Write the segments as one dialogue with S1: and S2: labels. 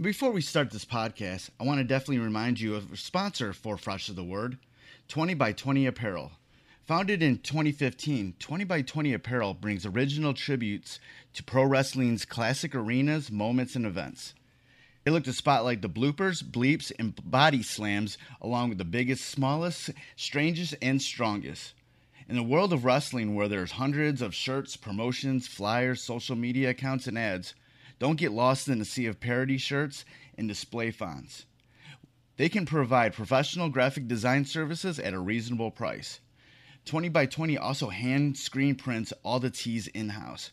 S1: Before we start this podcast, I want to definitely remind you of a sponsor for Fresh of the Word 20 by 20 Apparel. Founded in 2015, 20 by 20 Apparel brings original tributes to pro wrestling's classic arenas, moments, and events. They look to spotlight the bloopers, bleeps, and body slams, along with the biggest, smallest, strangest, and strongest. In the world of wrestling, where there's hundreds of shirts, promotions, flyers, social media accounts, and ads, don't get lost in the sea of parody shirts and display fonts. They can provide professional graphic design services at a reasonable price. 20 by 20 also hand screen prints all the tees in house.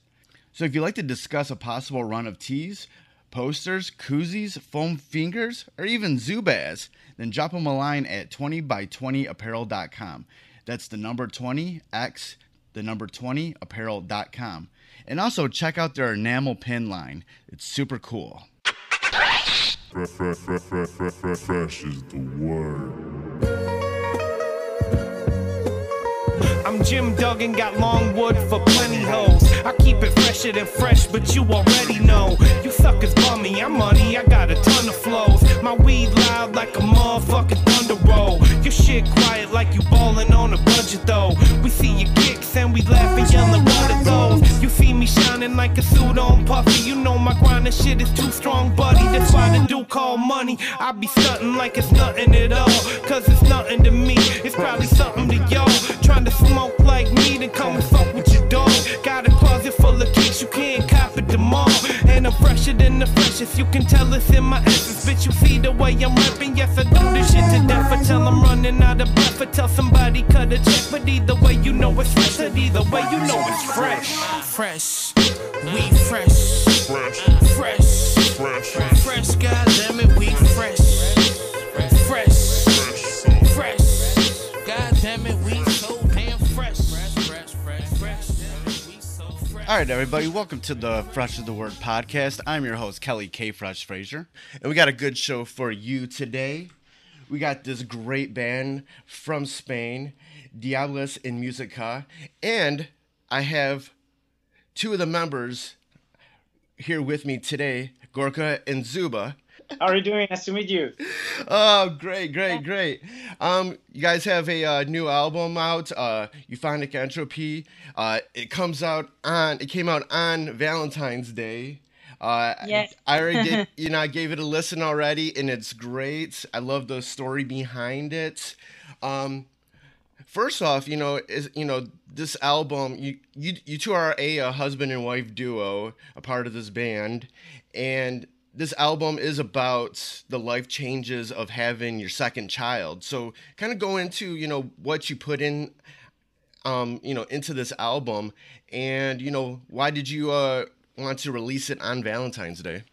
S1: So if you'd like to discuss a possible run of tees, posters, koozies, foam fingers, or even Zubaz, then drop them a line at 20by20apparel.com. That's the number 20x, the number 20apparel.com. And also check out their enamel pin line. It's super cool.
S2: Fresh, is the word.
S3: I'm Jim Duggan, got long wood for plenty hoes. I keep it fresher than fresh, but you already know. You suckers bummy, I'm money, I got a ton of flows. My weed loud like a motherfucking thunder roll. Your shit quiet like you ballin' on a budget though. We see your kicks and we laugh You see me shining like a suit on puffy. You know my grindin' shit is too strong, buddy. That's why the dude call money. I be stuntin' like it's nothing at all. Cause it's nothing to me. It's probably something to y'all. Trying to smoke like me, then come and fuck with your dog. Got a closet full of kicks, you can't cop it tomorrow. And I'm fresher than the freshest, you can tell it's in my essence. Bitch, you see the way I'm rapping, yes, I do this shit to death. I tell I'm running out of breath, I tell somebody cut a check. But either way, you know it's fresh, but either way, you know it's fresh. Fresh, we fresh.
S2: Fresh,
S3: Fresh,
S2: fresh,
S1: All right, everybody, welcome to the Fresh of the Word podcast. I'm your host, Kelly K. Fresh Frazier, and we got a good show for you today. We got this great band from Spain, Diabulus in Musica, and I have two of the members here with me today, Gorka and Zuba.
S4: How are you doing? Nice to meet you.
S1: Oh, great, great, great. Um, you guys have a uh, new album out, uh, Euphonic Entropy. Uh, it comes out on, it came out on Valentine's Day. Uh,
S5: Yes.
S1: I already did, you know, I gave it a listen already, and it's great. I love the story behind it. Um, first off, you know, is you know this album. You you you two are a, a husband and wife duo, a part of this band, and this album is about the life changes of having your second child. So, kind of go into you know what you put in, um, you know, into this album, and you know why did you uh want to release it on Valentine's Day?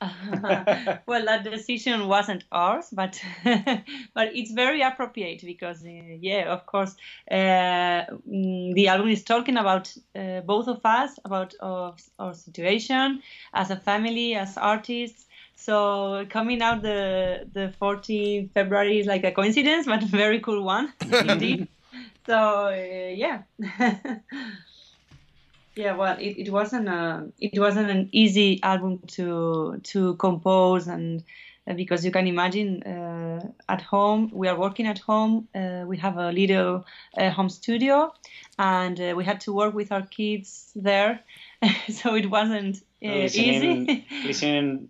S5: well, that decision wasn't ours, but but it's very appropriate because, uh, yeah, of course, uh, mm, the album is talking about uh, both of us, about of, our situation as a family, as artists. So coming out the the 14th February is like a coincidence, but a very cool one indeed. So uh, yeah. Yeah, well, it, it wasn't a, it wasn't an easy album to to compose, and uh, because you can imagine uh, at home we are working at home, uh, we have a little uh, home studio, and uh, we had to work with our kids there, so it wasn't uh,
S4: listening,
S5: easy.
S4: listening,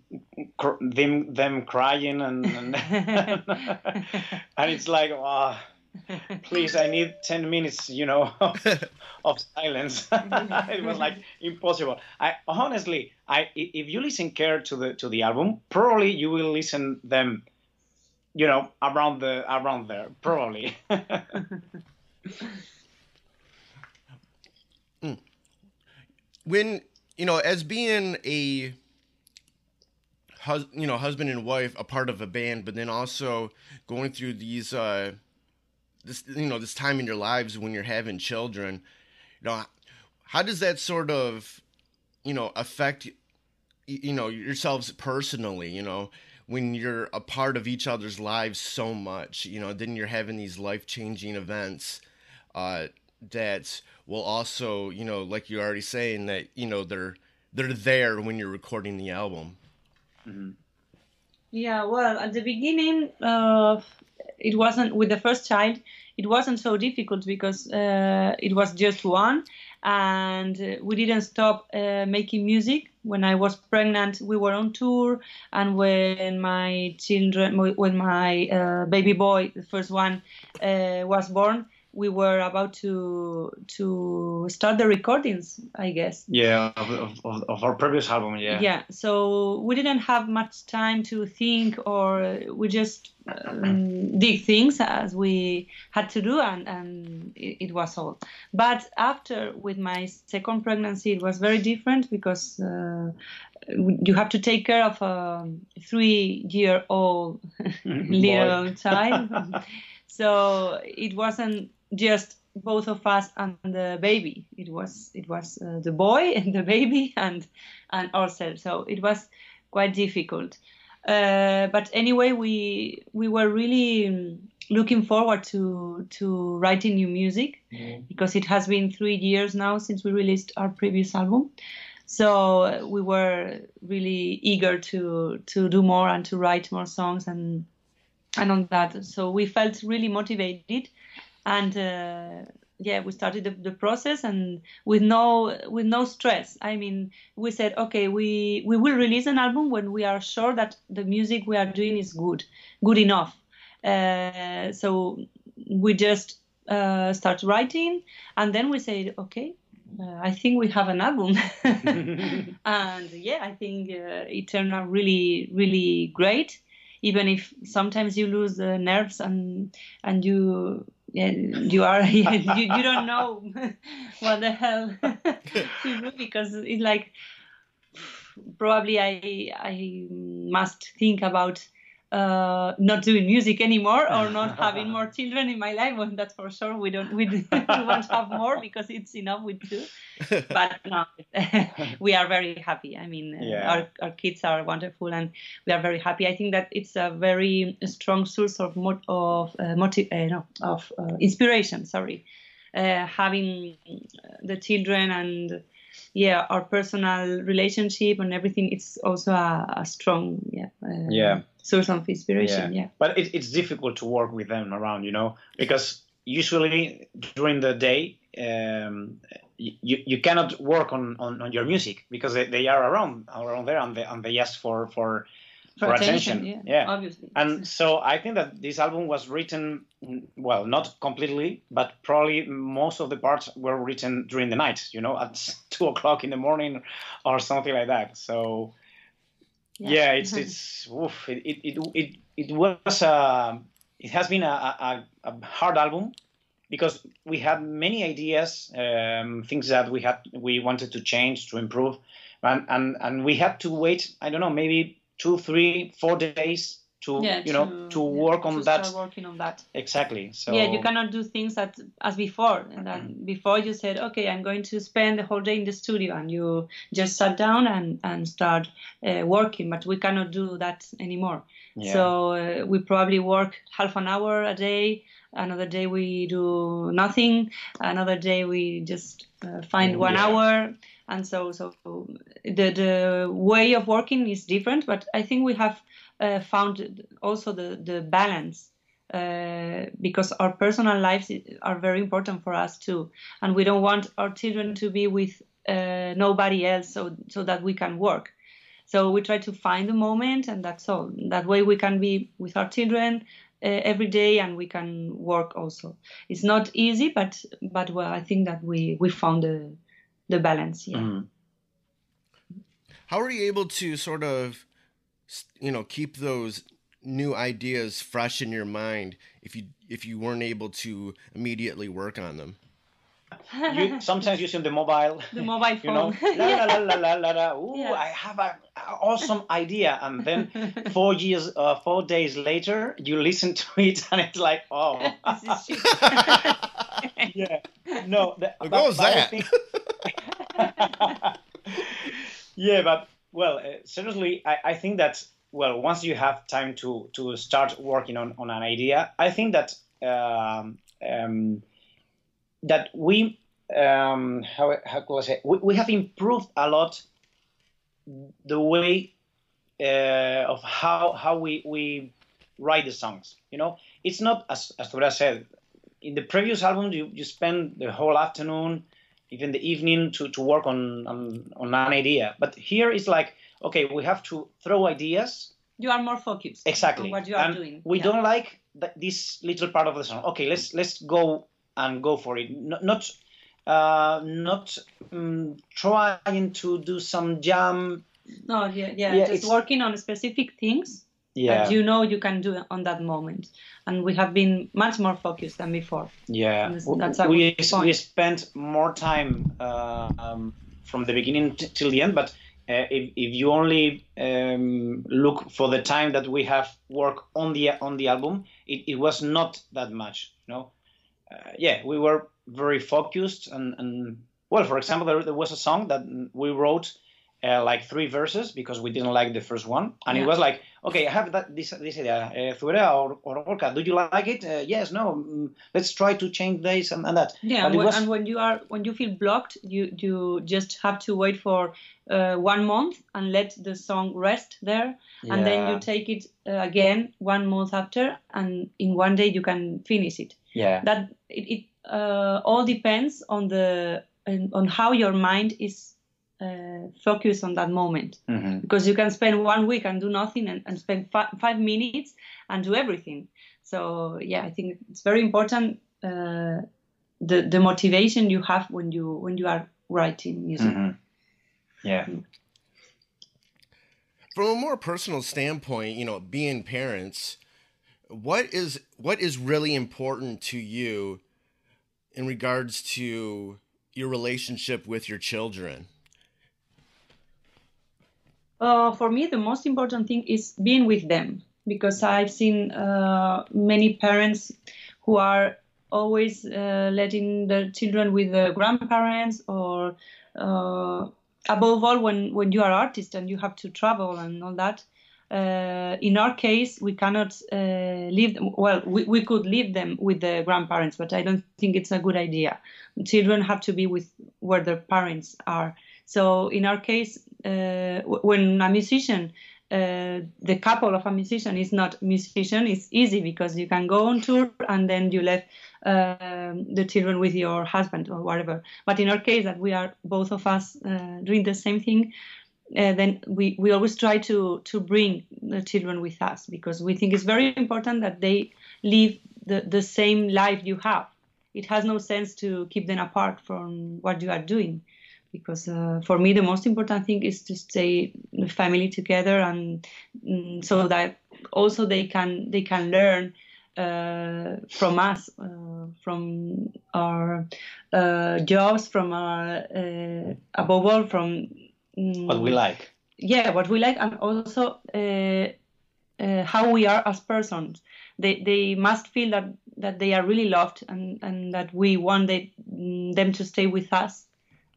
S4: cr- them them crying and and, and it's like, oh, please, I need ten minutes, you know, of silence. it was like impossible. I honestly, I if you listen care to the to the album, probably you will listen them, you know, around the around there, probably.
S1: when you know as being a you know husband and wife a part of a band but then also going through these uh this you know this time in your lives when you're having children you know how does that sort of you know affect you know yourselves personally you know when you're a part of each other's lives so much you know then you're having these life-changing events uh that will also you know like you're already saying that you know they're they're there when you're recording the album?
S5: Yeah, well, at the beginning, uh, it wasn't with the first child. It wasn't so difficult because uh, it was just one, and uh, we didn't stop uh, making music. When I was pregnant, we were on tour, and when my children, when my uh, baby boy, the first one, uh, was born, we were about to to start the recordings, I guess.
S4: Yeah, of, of, of our previous album. Yeah.
S5: Yeah. So we didn't have much time to think, or we just um, did things as we had to do, and and it, it, was all. But after with my second pregnancy, it was very different because. Uh, you have to take care of a three-year-old little child, so it wasn't just both of us and the baby. It was it was uh, the boy and the baby and and ourselves. So it was quite difficult. Uh, but anyway, we we were really looking forward to to writing new music mm. because it has been three years now since we released our previous album. So we were really eager to to do more and to write more songs and and on that. So we felt really motivated and uh, yeah we started the, the, process and with no with no stress. I mean we said okay we we will release an album when we are sure that the music we are doing is good good enough. Uh, so we just uh, start writing and then we said okay uh, I think we have an album, and yeah, I think uh, it turned out really, really great. Even if sometimes you lose the nerves and and you you are you, you don't know what the hell to do because it's like probably I I must think about uh, not doing music anymore or not having more children in my life. Well, that's for sure. We don't we, we won't have more because it's enough with two. But no, we are very happy. I mean, uh, yeah. our our kids are wonderful and we are very happy. I think that it's a very strong source of of uh, motiv- uh, no, of uh, inspiration. Sorry, uh, having the children and yeah our personal relationship and everything it's also a, a strong yeah
S4: yeah
S5: source of inspiration yeah, yeah.
S4: but it, it's difficult to work with them around you know because usually during the day um, you, you cannot work on, on, on your music because they, they are around around there and they, and they ask for for
S5: for, attention. attention. Yeah, yeah, obviously.
S4: And so I think that this album was written, well, not completely, but probably most of the parts were written during the night. You know, at two o'clock in the morning or something like that. So yeah, yeah it's it's oof, it, it it it was a it has been a, a, a hard album because we had many ideas, um, things that we had we wanted to change to improve, and and and we had to wait. I don't know, maybe two, three, four days to yeah, you know to, to work
S5: yeah,
S4: on
S5: to
S4: that.
S5: Working on that.
S4: Exactly. So
S5: yeah, you cannot do things that as before. And then mm-hmm. before you said, okay, I'm going to spend the whole day in the studio, and you just sat down and and start uh, working. But we cannot do that anymore. Yeah. So uh, we probably work half an hour a day. Another day we do nothing. Another day we just uh, find one hour and so so the the way of working is different but i think we have uh, found also the the balance uh, because our personal lives are very important for us too and we don't want our children to be with uh, nobody else so so that we can work so we try to find the moment and that's all that way we can be with our children uh, every day and we can work also it's not easy but but well i think that we we found the the balance. Yeah. Mm-hmm.
S6: How are you able to sort of, you know, keep those new ideas fresh in your mind if you if you weren't able to immediately work on them?
S4: you, sometimes using the mobile,
S5: the mobile phone. You know,
S4: la, la, la, la, la, la, Ooh, yeah. I have an awesome idea, and then four years, uh, four days later, you listen to it, and it's like, oh, yeah, no,
S6: the, but, goes that?
S4: Think, yeah, but well, uh, seriously, I, I think that well, once you have time to to start working on, on an idea, I think that um, um, that we um, how how could I say we, we have improved a lot the way uh, of how how we we write the songs. You know, it's not as as Tura said. In the previous album, you, you spend the whole afternoon, even the evening, to, to work on, on on an idea. But here it's like, okay, we have to throw ideas.
S5: You are more focused.
S4: Exactly.
S5: On what you are
S4: and
S5: doing.
S4: We
S5: Yeah.
S4: don't like th- this little part of the song. Okay, let's let's go and go for it. Not not, uh, not um, trying to do some jam.
S5: No, yeah, yeah.
S4: Yeah,
S5: just working on specific things
S4: Yeah,
S5: that you know you can do on that moment, and we have been much more focused than before.
S4: yeah.
S5: That's- that's
S4: we we spent more time uh, um, from the beginning t- till the end, but. Uh, if, if you only um, look for the time that we have worked on the on the album, it, it was not that much. You know, uh, yeah, we were very focused and, and well, for example, there, there was a song that we wrote uh, like three verses because we didn't like the first one, and
S5: Yeah.
S4: it was like, okay, I have that this this idea, uh, Zuberoa or or Gorka, do you like it? Uh, yes, no, mm, let's try to change this and, and that.
S5: Yeah, and when,
S4: was-
S5: and when you are when you feel blocked, you you just have to wait for uh, one month and let the song rest there, and then you take it uh, again one month after, and in one day you can finish it.
S4: yeah,
S5: That it, it uh, all depends on the on how your mind is uh, focused on that moment.
S4: Hmm
S5: because you can spend one week and do nothing and, and spend fi- five minutes and do everything. So yeah i think it's very important uh, the the motivation you have when you when you are writing music.
S4: Hmm yeah.
S6: From a more personal standpoint, you know, being parents, what is what is really important to you in regards to your relationship with your children?
S5: Uh, for me, the most important thing is being with them because I've seen uh, many parents who are always uh, letting their children with the grandparents or uh, above all when, when you are artist and you have to travel and all that. Uh, in our case, we cannot uh, leave them. Well, we, we could leave them with the grandparents, but I don't think it's a good idea. Children have to be with where their parents are. So in our case, when a musician, uh, the couple of a musician is not musician, it's easy because you can go on tour and then you left um, the children with your husband or whatever. But in our case, that we are both of us uh, doing the same thing, uh, then we, we always try to, to bring the children with us because we think it's very important that they live the, the same life you have. It has no sense to keep them apart from what you are doing because uh, for me the most important thing is to stay the family together and mm, so that also they can they can learn uh, from us uh, from our uh, jobs from our uh, above all from mm,
S4: What we like.
S5: yeah what we like and also uh, uh, how we are as persons they they must feel that that they are really loved and and that we want they, mm, them to stay with us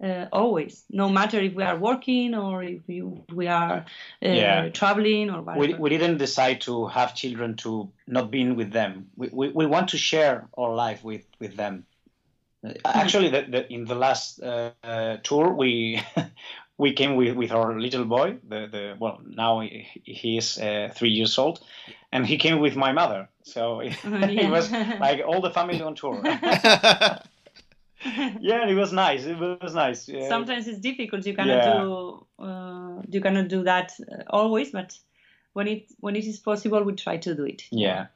S5: uh, always no matter if we are working or if we, we are uh,
S4: Yeah.
S5: traveling or
S4: we,
S5: whatever
S4: we didn't decide to have children to not being with them. We, we, we want to share our life with, with them. Actually, the, the, in the last uh, uh, tour, we we came with, with our little boy. The, the well now he, he is uh, three years old, and he came with my mother. So it,
S5: Yeah.
S4: was like all the family on tour. yeah, it was nice. It was nice. Yeah.
S5: sometimes it's difficult you cannot
S4: Yeah.
S5: do uh, you cannot do that uh, always but when it when it is possible we try to do it
S4: Yeah.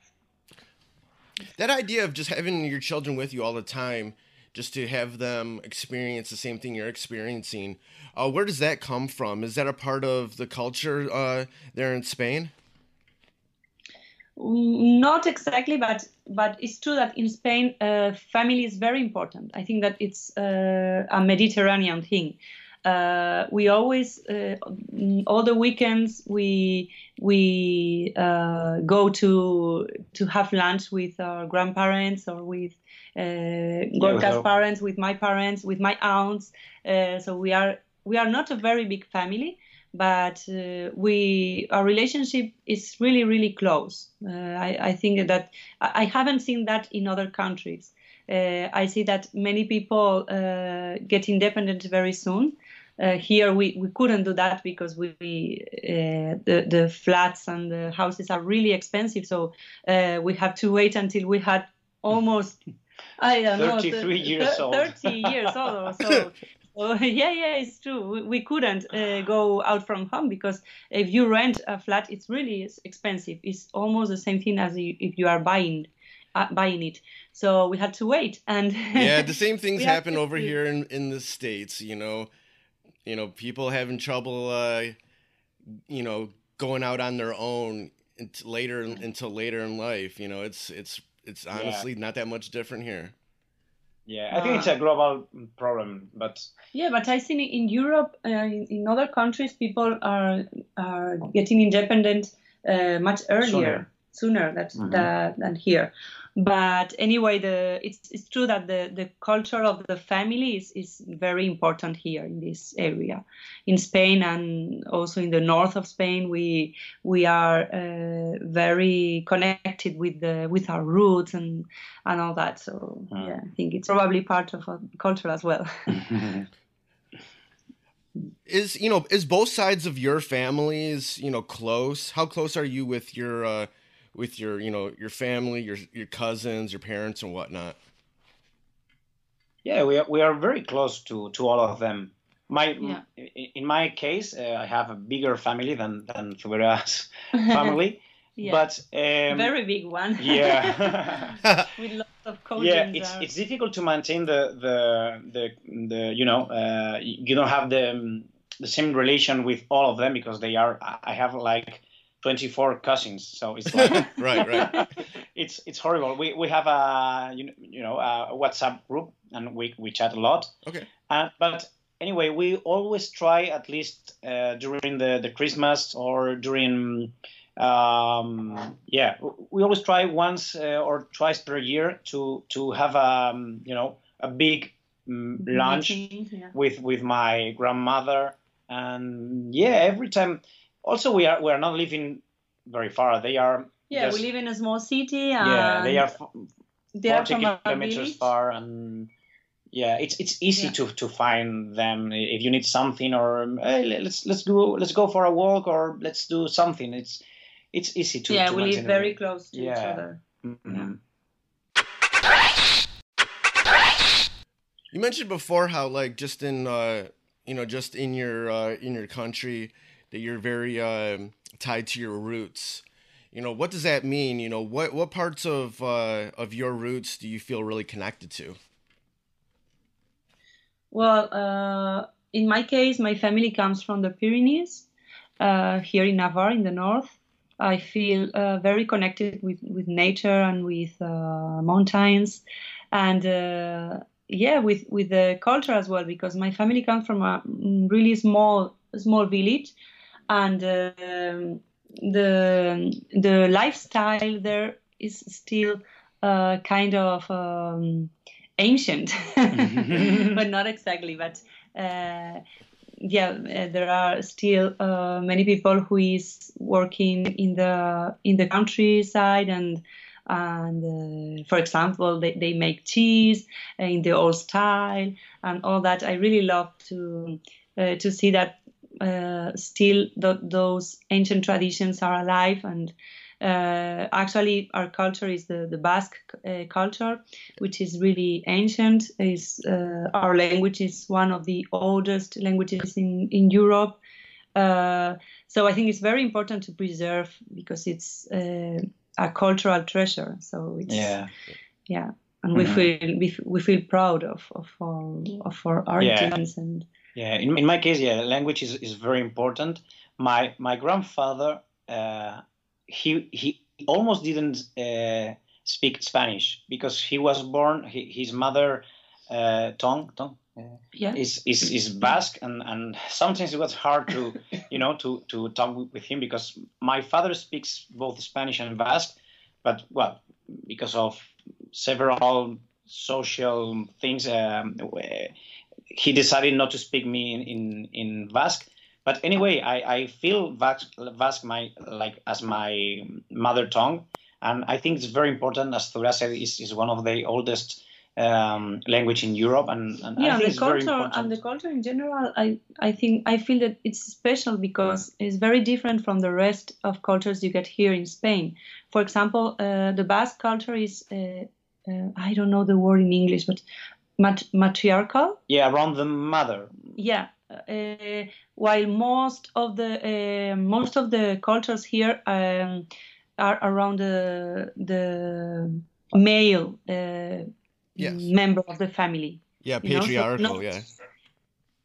S6: That idea of just having your children with you all the time, just to have them experience the same thing you're experiencing, uh, where does that come from? Is that a part of the culture uh, there in Spain?
S5: Not exactly, but but it's true that in Spain, uh, family is very important. I think that it's uh, a Mediterranean thing. Uh, we always, uh, all the weekends, we we uh, go to to have lunch with our grandparents or with uh, Gorka's
S4: our-
S5: parents, with my parents, with my aunts. Uh, so we are we are not a very big family, but uh, we our relationship is really really close. Uh, I, I think that I haven't seen that in other countries. Uh, I see that many people uh, get independent very soon, uh, here we, we couldn't do that because we, uh, the the flats and the houses are really expensive. So we have to wait until we had almost I don't know
S4: 33
S5: th-
S4: years old.
S5: 30 years old. or So. So, yeah, yeah, it's true. We, we couldn't uh, go out from home because if you rent a flat, it's really expensive. It's almost the same thing as if you are buying uh, buying it. So we had to wait, and
S6: yeah, the same things happen over
S5: see-
S6: here in in the states. You know, you know, people having trouble, uh, you know, going out on their own until later until later in life. You know, it's it's it's
S4: Yeah.
S6: honestly not that much different here.
S4: Yeah, I think it's a global problem, but
S5: Yeah, but I think in Europe, uh, in, in other countries, people are are getting independent uh, much earlier, sooner, that,
S4: Mhm.
S5: that, than here. But anyway, the it's it's true that the, the culture of the family is, is very important here in this area, in Spain and also in the north of Spain. We we are uh, very connected with the with our roots and and all that. So
S4: Mm.
S5: yeah, I think it's probably part of our culture as well.
S6: Is you know is both sides of your families you know close? How close are you with your uh, with your you know your family, your your cousins, your parents, and whatnot?
S4: yeah, we are, we are very close to, to all of them. My
S5: Yeah.
S4: in in my case, uh, I have a bigger family than than Zuberoa's family,
S5: Yeah.
S4: but um,
S5: very big one.
S4: yeah.
S5: with lots of cousins.
S4: yeah it's
S5: are-
S4: it's difficult to maintain the the the, the you know uh, you don't have the um, the same relation with all of them because they are i have like 24 cousins so it's like
S6: right, right.
S4: it's it's horrible we we have a you know, you know a whatsapp group and we we chat a lot
S6: Okay.
S4: uh, but anyway we always try at least uh, during the the christmas or during um yeah we always try once uh, or twice per year to to have um you know a big um, lunch
S5: meeting, yeah.
S4: with with my grandmother and yeah every time also we are we are not living very far they are
S5: Yeah,
S4: just-
S5: we live in a small city. And
S4: yeah they are f-
S5: they are
S4: 40
S5: from
S4: kilometers far and yeah it's it's easy
S5: Yeah.
S4: to to find them if you need something or hey, let's let's go let's go for a walk or let's do something it's it's easy to
S5: yeah,
S4: to
S5: we live
S4: maintain
S5: very close to each
S4: Yeah.
S5: other.
S4: Mhm.
S6: You mentioned before how like just in uh you know just in your uh in your country that you're very um tied to your roots. You know, what does that mean? You know, what what parts of uh of your roots do you feel really connected to?
S5: Well, uh, in my case, my family comes from the Pyrenees, uh, here in Navarre, in the north. I feel uh, very connected with, with nature and with uh, mountains, and uh, yeah, with with the culture as well, because my family comes from a really small small village, and um, the the lifestyle there is still uh, kind of um, ancient, but not exactly. But uh, yeah, uh, there are still uh, many people who is working in the in the countryside and and uh, for example they, they make cheese in the old style and all that. I really love to uh, to see that uh, still th- those ancient traditions are alive and uh, actually our culture is the, the Basque uh, culture, which is really ancient. Is uh, our language is one of the oldest languages in in Europe. Uh, so I think it's very important to preserve because it's uh, a cultural treasure. So it's
S4: yeah
S5: yeah, and we
S4: Mhm.
S5: feel we, we feel proud of of our, of our
S4: Yeah.
S5: origins and
S4: Yeah, in, in my case, yeah, language is, is very important. My my grandfather, uh, he he almost didn't uh, speak Spanish because he was born. He, his mother uh, tongue tongue uh,
S5: yeah.
S4: is, is is Basque, and, and sometimes it was hard to you know to to talk with- with him because my father speaks both Spanish and Basque, but well, because of several social things. Um, he decided not to speak me in, in, in Basque. But anyway, I, I feel Basque, Basque my like as my mother tongue, and I think it's very important. As Thura said, is is one of the oldest um, language in Europe, and, and I think
S5: the
S4: it's very
S5: culture
S4: important.
S5: and the culture in general, I I think I feel that it's special because it's very different from the rest of cultures you get here in Spain. For example, uh, the Basque culture is uh, uh, I don't know the word in English, but mat- matriarchal.
S4: yeah, around the mother.
S5: Yeah. Uh, while most of the uh, most of the cultures here um, are around the the male uh,
S6: Yes.
S5: member of the family.
S6: Yeah,
S5: You know, so
S6: patriarchal.
S5: not-
S6: yeah.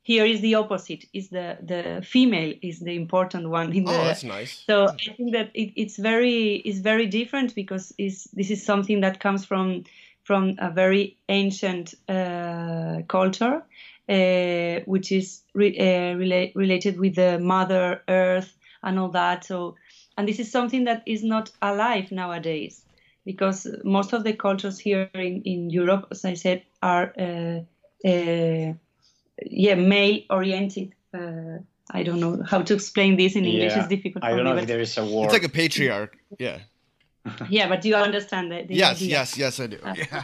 S5: Here is the opposite. Is the the female is the important one in
S6: Oh,
S5: the.
S6: that's nice.
S5: So I think that it, it's very it's very different because is this is something that comes from from a very ancient uh, culture, uh, which is re, uh, rela- related with the Mother Earth and all that. So and this is something that is not alive nowadays because most of the cultures here in, in Europe, as I said, are uh, uh, yeah male oriented. Uh, I don't know how to explain this in English.
S4: Yeah,
S5: It's difficult
S4: I don't
S5: me.
S4: know if there is a word.
S6: It's like a patriarch. Yeah.
S5: yeah, but do you understand the
S6: Yes,
S5: idea.
S6: yes, yes, I do. Yeah.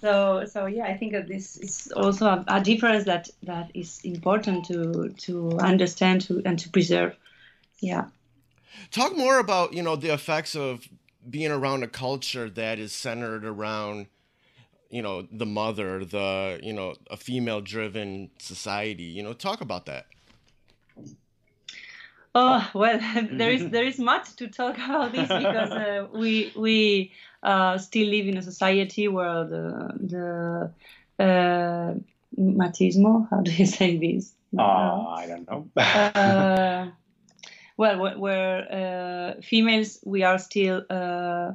S5: So, so yeah, I think that this is also a, a difference that that is important to to understand to and to preserve. Yeah.
S6: Talk more about, you know, the effects of being around a culture that is centered around, you know, the mother, the, you know, a female driven society. You know, talk about that.
S5: Oh well, there is there is much to talk about this because uh, we we uh, still live in a society where the the uh, machismo. How do you say this?
S4: Uh, I don't know.
S5: uh, well, where, uh, females we are still uh,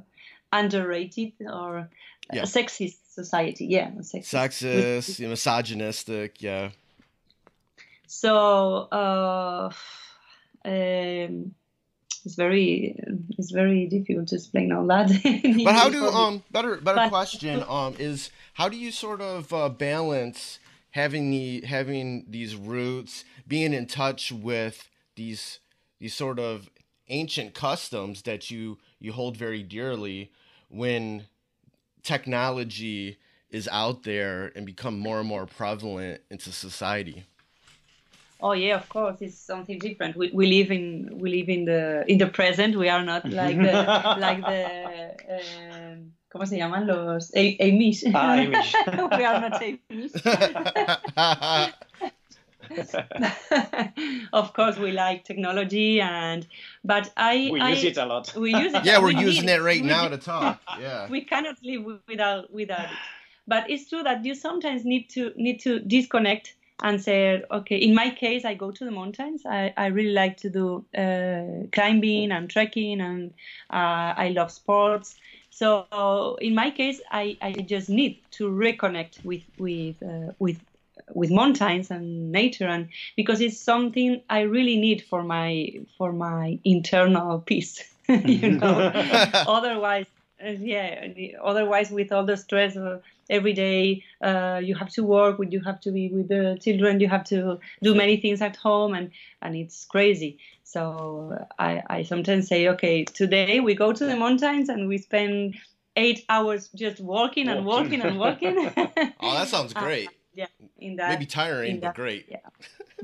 S5: underrated or
S6: Yeah.
S5: a sexist society. Yeah, a sexist.
S6: Sexist, misogynistic. Yeah.
S5: So uh, um, it's very it's very difficult to explain all that.
S6: But how do um better better
S5: But-
S6: question um is how do you sort of uh, balance having the having these roots being in touch with these these sort of ancient customs that you you hold very dearly when technology is out there and become more and more prevalent into society
S5: Oh yeah, of course, it's something different. We, we live in we live in the in the present. We are not like the like the um, ¿cómo se llaman los A- Amish?
S4: Ah, Amish.
S5: we are not Amish. of course, we like technology and but I
S4: we
S5: I,
S4: use it a lot.
S5: we use it.
S6: yeah we're
S5: we need
S6: using it right
S5: We
S6: now
S5: do-
S6: to talk yeah
S5: we cannot live without without it. But it's true that you sometimes need to need to disconnect and said, okay, in my case, I go to the mountains. I, I really like to do uh, climbing and trekking, and uh, I love sports. So in my case, I, I just need to reconnect with with uh, with with mountains and nature, and because it's something I really need for my for my internal peace. you know, otherwise uh, yeah otherwise with all the stress uh, every day uh, you have to work you have to be with the children you have to do many things at home and and it's crazy. So i i sometimes say okay today we go to the mountains and we spend eight hours just walking and walking. and walking.
S6: Oh that sounds
S5: Uh,
S6: great.
S5: yeah in that
S6: maybe tiring
S5: in
S6: but
S5: that-
S6: great.
S5: yeah.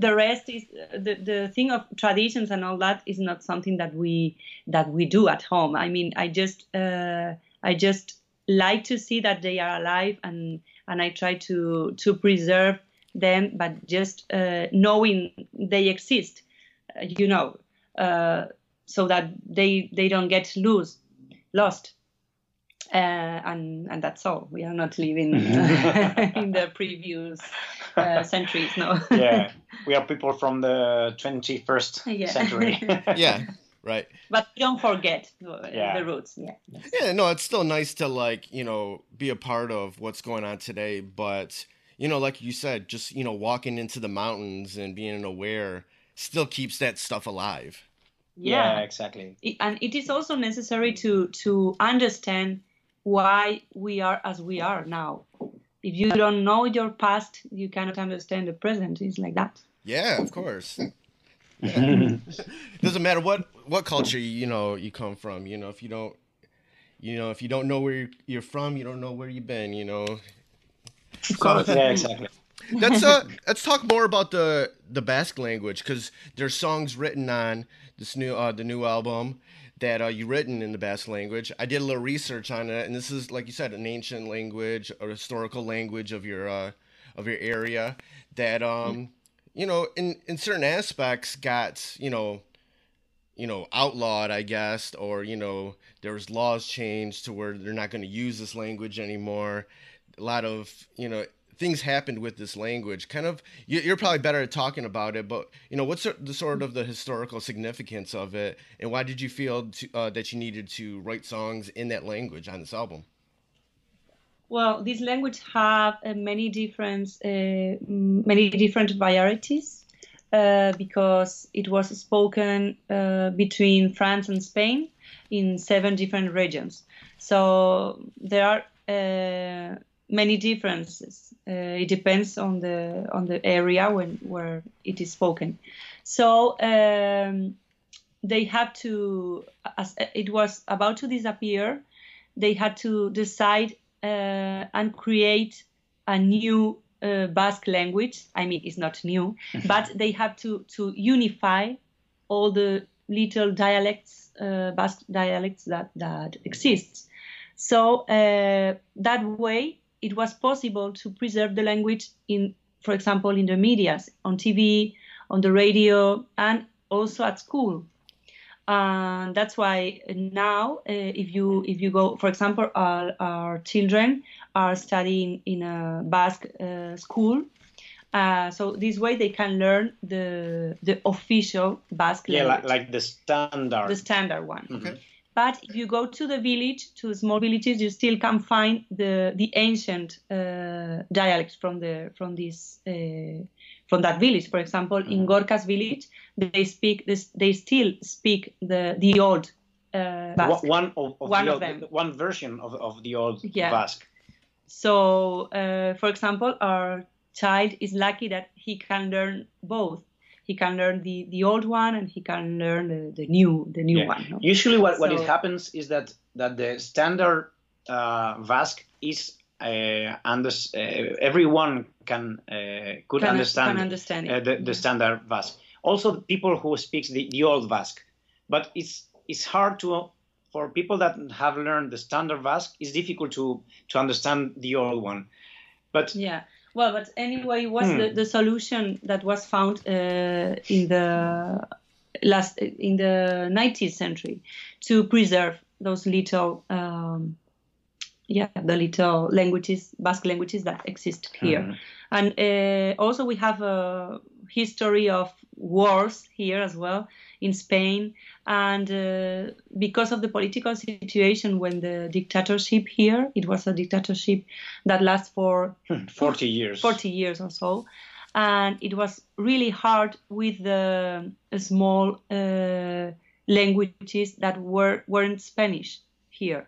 S5: the rest is the the thing of traditions and all that is not something that we that we do at home. I mean i just uh, i just like to see that they are alive and and i try to to preserve them but just uh, knowing they exist uh, you know uh, so that they they don't get loose lost uh, and and that's all. We are not living in the previous uh, centuries, no.
S4: yeah, we are people from the 21st
S5: Yeah.
S4: century.
S6: yeah right
S5: but don't forget
S4: Yeah.
S5: the roots. Yeah.
S6: Yeah, no, it's still nice to like, you know, be a part of what's going on today, but you know, like you said, just, you know, walking into the mountains and being aware still keeps that stuff alive.
S4: yeah, exactly.
S5: It- and it is also necessary to to understand why we are as we are now. If you don't know your past, you cannot understand the present. It's like that.
S6: Yeah, of course. Doesn't matter what what culture you know you come from, you know, if you don't you know, if you don't know where you're, you're from, you don't know where you've been. You know,
S4: course, yeah, exactly.
S6: let's uh let's talk more about the the Basque language because there's songs written on this new uh the new album that uh, you written in the Basque language. I did a little research on it, and this is like you said, an ancient language or historical language of your uh of your area that um you know in in certain aspects got you know you know outlawed i guess or you know there was laws changed to where they're not going to use this language anymore. A lot of you know things happened with this language. Kind of you, you're probably better at talking about it but you know what's the sort of the historical significance of it and why did you feel to, uh, that you needed to write songs in that language on this album
S5: Well, this language have uh, many different uh, many different varieties uh, because it was spoken uh, between France and Spain in seven different regions. So there are uh, many differences. Uh, it depends on the on the area when where it is spoken. So um, they have to, as it was about to disappear, they had to decide and create a new uh, Basque language. I mean, it's not new, but they have to to unify all the little dialects, uh, Basque dialects that that exist. So uh, that way, it was possible to preserve the language in, for example, in the medias, on TV, on the radio, and also at school and that's why now uh, if you if you go for example our, our children are studying in a basque uh, school uh, so this way they can learn the the official basque
S4: Yeah,
S5: language.
S4: like, like the standard.
S5: the standard one.
S6: Okay.
S5: But if you go to the village, to small villages, you still can find the the ancient uh, dialects from the from this uh, from that village. For example, in Gorka's village, they speak this. They still speak the the old uh, Basque.
S4: one of, of
S5: One
S4: the
S5: of
S4: old,
S5: them.
S4: one version of, of the old
S5: Yeah.
S4: Basque.
S5: So, uh, for example, our child is lucky that he can learn both. He can learn the, the old one and he can learn the, the new the new
S4: Yeah.
S5: one. no?
S4: Usually, what, what it happens is that that the standard uh, Basque is under, uh, everyone can uh, could
S5: Can-
S4: understand,
S5: understand
S4: uh, the, the standard Basque. Also, the people who speaks the, the old Basque, but it's it's hard to for people that have learned the standard Basque. It's difficult to to understand the old one. But
S5: Yeah. Well, but anyway, was
S4: Hmm.
S5: the, the solution that was found uh, in the last in the 19th century to preserve those little um, yeah the little languages Basque languages that exist here,
S4: Mhm.
S5: and uh, also we have a history of wars here as well in Spain, and uh, because of the political situation when the dictatorship here, it was a dictatorship that lasts for
S4: 40 years.
S5: 40 years or so. And it was really hard with the small uh, languages that were, weren't Spanish here.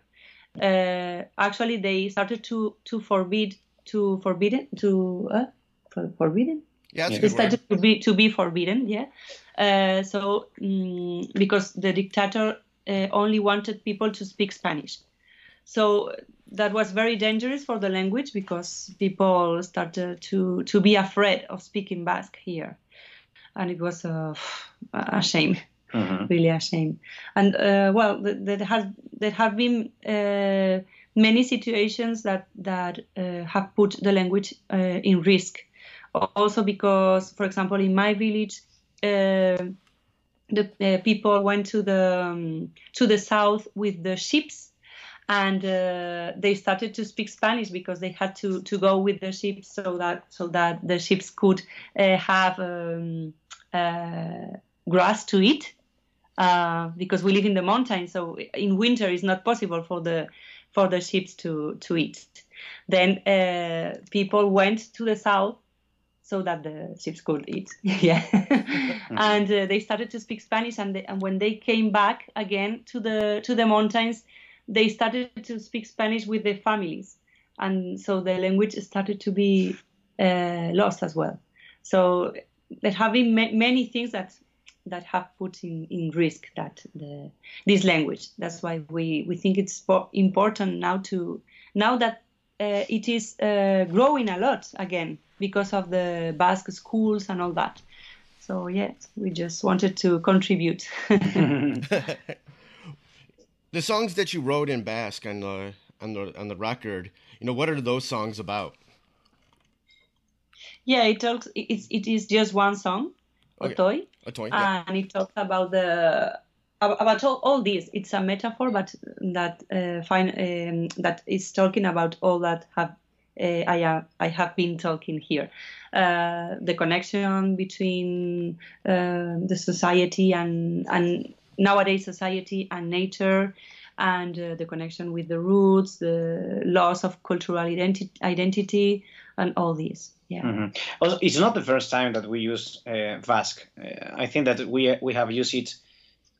S5: Uh, actually, they started to, to forbid, to forbidden, to, uh, for, forbidden?
S6: yeah
S5: They
S6: word.
S5: started to be, to be forbidden, yeah. Uh, so, mm because the dictator uh, only wanted people to speak Spanish. So that was very dangerous for the language because people started to, to be afraid of speaking Basque here. And it was a, a shame,
S4: Mhm.
S5: really a shame. And uh, well, there has there have been uh, many situations that that uh, have put the language uh, in risk. Also because, for example, in my village, uh, the uh, people went to the um, to the south with the ships and uh, they started to speak Spanish because they had to, to go with the ships so that so that the ships could uh, have um, grass to eat uh, because we live in the mountains so in winter it's not possible for the for the ships to to eat. Then uh, people went to the south so that the ships could eat. Yeah. And uh, they started to speak spanish and, they, and when they came back again to the to the mountains they started to speak spanish with their families. And so the language started to be uh, lost as well. So there have been ma- many things that that have put in, in risk that the, this language. That's why we, we think it's important now to now that uh, it is uh, growing a lot again because of the Basque schools and all that. So yes, we just wanted to contribute.
S6: the songs that you wrote in Basque on the on the on the record, you know, what are those songs about?
S5: Yeah, it talks. It's it is just one song. Otoy.
S6: Otoy. Yeah.
S5: And it talks about the about all, all this. It's a metaphor, but that uh, fine um, that is talking about all that have uh, I have I have been talking here. Uh, the connection between uh, the society and and nowadays society and nature and uh, the connection with the roots, the loss of cultural identi- identity, and all these. Yeah.
S4: Mm-hmm. Also, it's not the first time that we use uh. Uh, I think that we we have used it.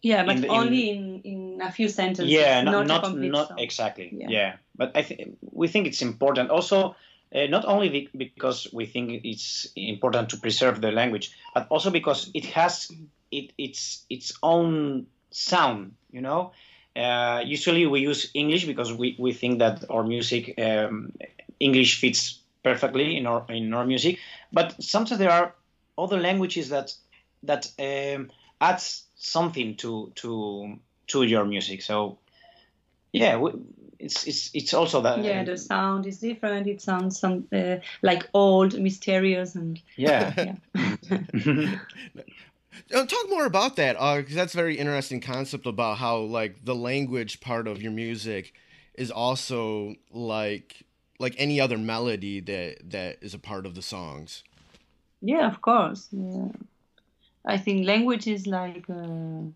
S5: Yeah, but in the, only in, in a few sentences.
S4: Yeah, not
S5: not,
S4: not, not exactly. Yeah. yeah. but I think we think it's important also. Uh, not only because we think it's important to preserve the language, but also because it has it, its its own sound. You know, uh, usually we use English because we, we think that our music um, English fits perfectly in our in our music. But sometimes there are other languages that that um, adds something to to to your music. So yeah, we, it's it's it's also that.
S5: Yeah, the sound is different. It sounds some uh, like old, mysterious, and
S4: yeah.
S6: yeah. Talk more about that, because uh, that's a very interesting concept about how like the language part of your music is also like like any other melody that that is a part of the songs.
S5: Yeah, of course. Yeah. I think language is like uh,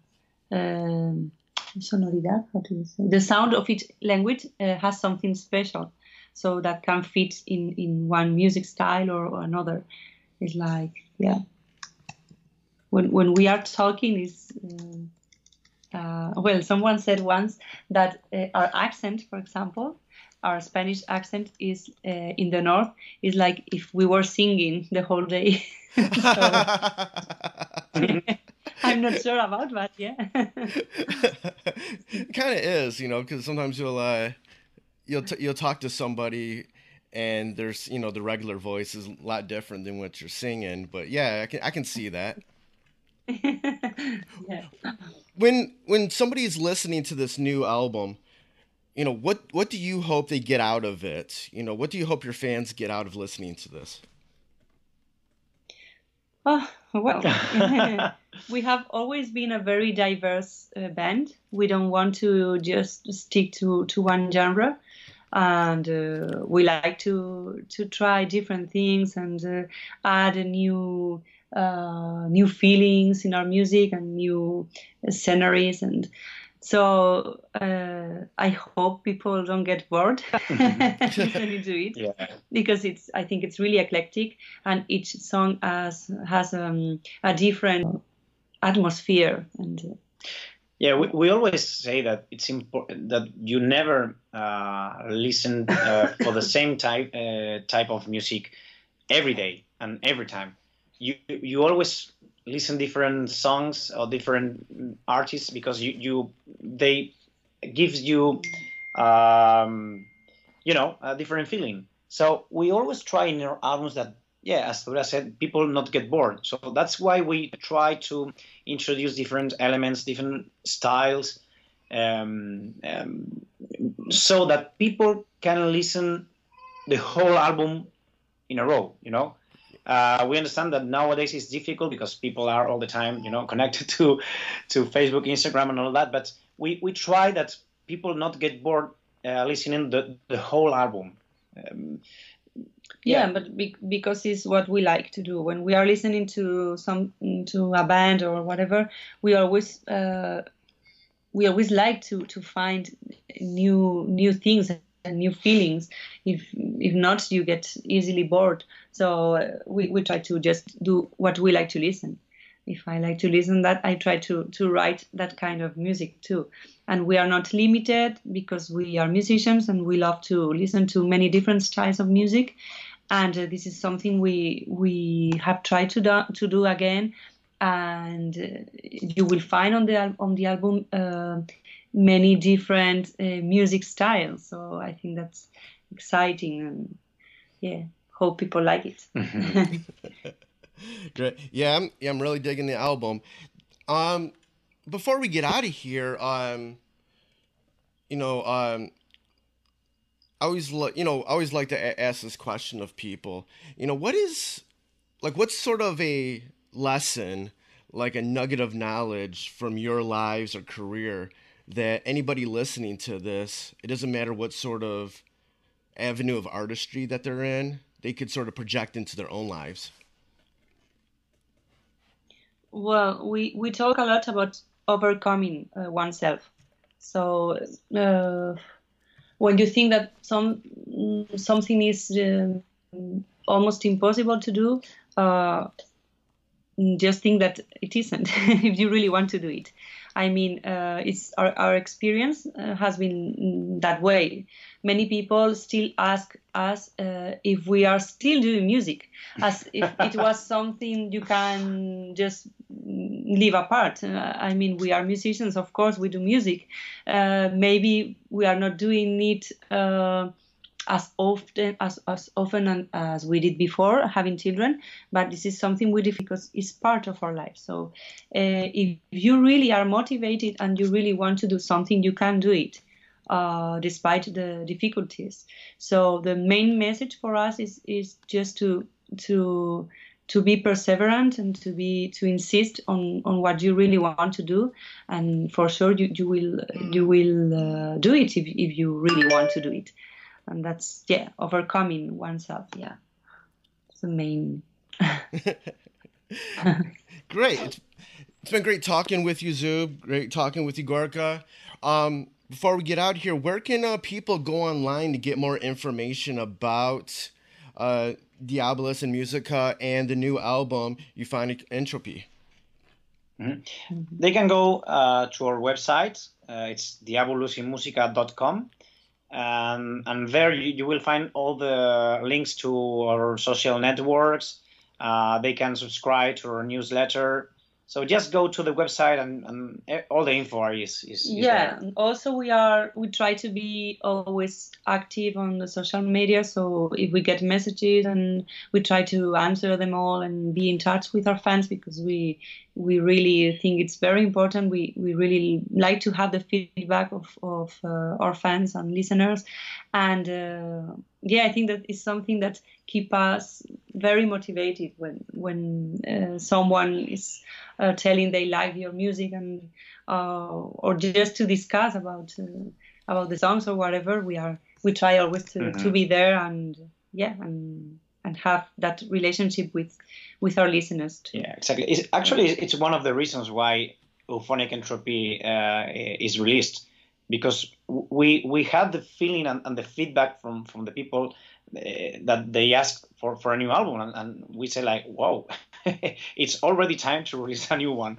S5: um, sonoridad. How do you say? The sound of each language uh, has something special, so that can fit in in one music style or, or another. It's like yeah when when we are talking is uh, uh, well someone said once that uh, our accent for example our spanish accent is uh, in the north is like if we were singing the whole day. I'm not sure about that yeah.
S6: It kind of is you know because sometimes you'll uh, you'll t- you'll talk to somebody and there's you know the regular voice is a lot different than what you're singing but yeah i can i can see that.
S5: Yeah.
S6: When when somebody is listening to this new album, you know what what do you hope they get out of it? You know what do you hope your fans get out of listening to this?
S5: Oh well, we have always been a very diverse uh, band. We don't want to just stick to to one genre and uh, we like to to try different things and uh, add a new uh, new feelings in our music and new sceneries and so uh, I hope people don't get bored listening to it
S4: yeah.
S5: because it's I think it's really eclectic and each song has has um, a different atmosphere and. Uh,
S4: yeah, we, we always say that it's important that you never uh, listen uh, for the same type uh, type of music every day and every time you you always listen different songs or different artists because you you they gives you um, you know a different feeling. So we always try in our albums that yeah, as Dora said, people not get bored. So that's why we try to introduce different elements, different styles, um, um, so that people can listen the whole album in a row. You know, uh, we understand that nowadays it's difficult because people are all the time, you know, connected to to Facebook, Instagram, and all that. But we, we try that people not get bored uh, listening the the whole album. Um,
S5: yeah, yeah, but be- because it's what we like to do. When we are listening to some to a band or whatever, we always uh, we always like to to find new new things and new feelings. If if not, you get easily bored. So uh, we, we try to just do what we like to listen. If I like to listen that, I try to to write that kind of music too. And we are not limited because we are musicians and we love to listen to many different styles of music. And uh, this is something we we have tried to do, to do again and uh, you will find on the on the album uh, many different uh, music styles. So I think that's exciting and yeah, hope people like it.
S6: Great. Yeah, I'm yeah, I'm really digging the album. Um before we get out of here, um you know, um I always li- you know, I always like to a- ask this question of people. You know, what is like what's sort of a lesson, like a nugget of knowledge from your lives or career that anybody listening to this, it doesn't matter what sort of avenue of artistry that they're in, they could sort of project into their own lives.
S5: Well, we, we talk a lot about overcoming uh, oneself. So uh, when you think that some something is um almost impossible to do, uh, just think that it isn't if you really want to do it. I mean, uh, it's our, our experience uh, has been that way. Many people still ask us uh, if we are still doing music, as if it was something you can just live apart. Uh, I mean, we are musicians, of course, we do music. Uh, maybe we are not doing it uh, as often as, as often as we did before having children but this is something we do because it's part of our life. So uh, if you really are motivated and you really want to do something you can do it uh, despite the difficulties. So the main message for us is is just to to to be perseverant and to be to insist on on what you really want to do. And for sure you, you will you will uh, do it if, if you really want to do it and that's yeah overcoming oneself yeah. It's the main.
S6: Great. It's, it's been great talking with you zub. Great talking with you gorka. Um, before we get out here where can uh, people go online to get more information about uh, Diabulus in Musica and the new album you euphonic entropy?
S4: They can go uh, to our website. Uh, it's diabulusinmusica.com. Um, and there you, you will find all the links to our social networks. Uh, they can subscribe to our newsletter. So just go to the website and, and all the info is, is, is
S5: yeah
S4: there.
S5: also we are we try to be always active on the social media so if we get messages and we try to answer them all and be in touch with our fans because we we really think it's very important. We we really like to have the feedback of of uh, our fans and listeners. And uh, yeah i think that is something that keep us very motivated when when uh, someone is uh, telling they like your music and uh, or just to discuss about uh, about the songs or whatever we are we try always to, to be there and yeah and and have that relationship with with our listeners too.
S4: Yeah, exactly. It's, actually, it's one of the reasons why Euphonic Entropy uh, is released because we we had the feeling and, and the feedback from from the people uh, that they asked for for a new album, and, and we say like, wow, it's already time to release a new one.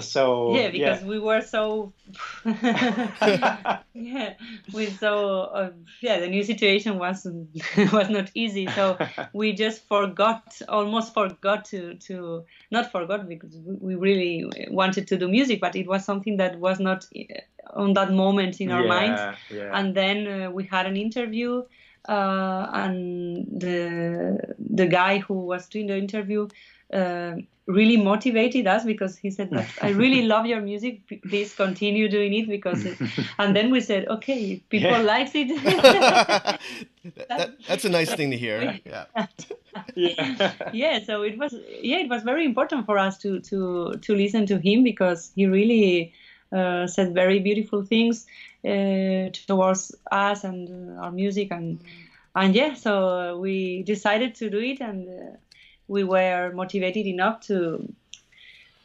S4: So
S5: yeah because we were so yeah we so uh, yeah the new situation was was not easy. So we just forgot almost forgot to to not forgot because we really wanted to do music but it was something that was not uh, on that moment in our
S4: yeah,
S5: minds
S4: yeah.
S5: and then uh, we had an interview uh, and the the guy who was doing the interview uh, really motivated us because he said that I really love your music. Please continue doing it because, it, and then we said, okay, people
S4: Yeah.
S5: likes it.
S6: that, that's a nice thing to hear yeah
S4: yeah.
S5: yeah, so it was yeah, it was very important for us to to to listen to him because he really uh, said very beautiful things uh, towards us and uh, our music and and yeah, so we decided to do it and uh, we were motivated enough to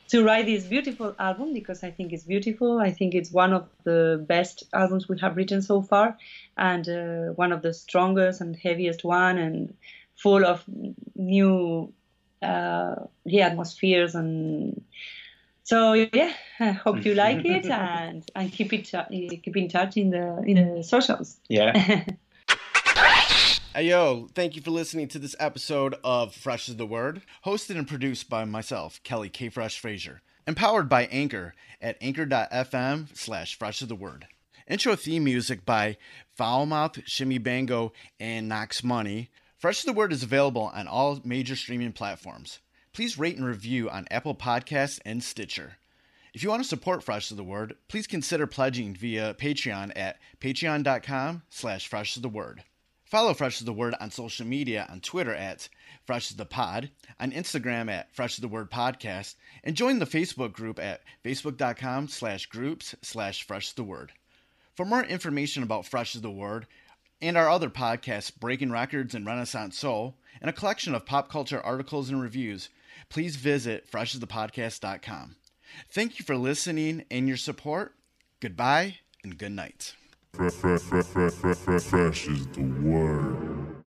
S5: to write this beautiful album because I think it's beautiful. I think it's one of the best albums we have written so far, and uh, one of the strongest and heaviest one, and full of new uh, yeah atmospheres and. So yeah, I hope you like it and and keep it keep in touch in the in the socials.
S4: yeah.
S6: Hey, yo, thank you for listening to this episode of Fresh is the Word.
S1: Hosted and produced by myself, Kelly K. Fresh Frazier. Empowered by Anchor at anchor.fm slash fresh is the word. Intro theme music by Foulmouth, Shimmy Bango, and Knox Money. Fresh is the Word is available on all major streaming platforms. Please rate and review on Apple Podcasts and Stitcher. If you want to support Fresh is the Word, please consider pledging via Patreon at patreon.com slash fresh is the word. Follow Fresh is the Word on social media on Twitter at Fresh is the Pod, on Instagram at Fresh is the Word Podcast, and join the Facebook group at facebook.com slash groups slash Fresh is the Word. For more information about Fresh is the Word and our other podcasts, Breaking Records and Renaissance Soul, and a collection of pop culture articles and reviews, please visit freshasthepodcast.com. Thank you for listening and your support. Goodbye and good night.
S2: Fresh, fresh, fresh, fresh, fresh, fresh is the word.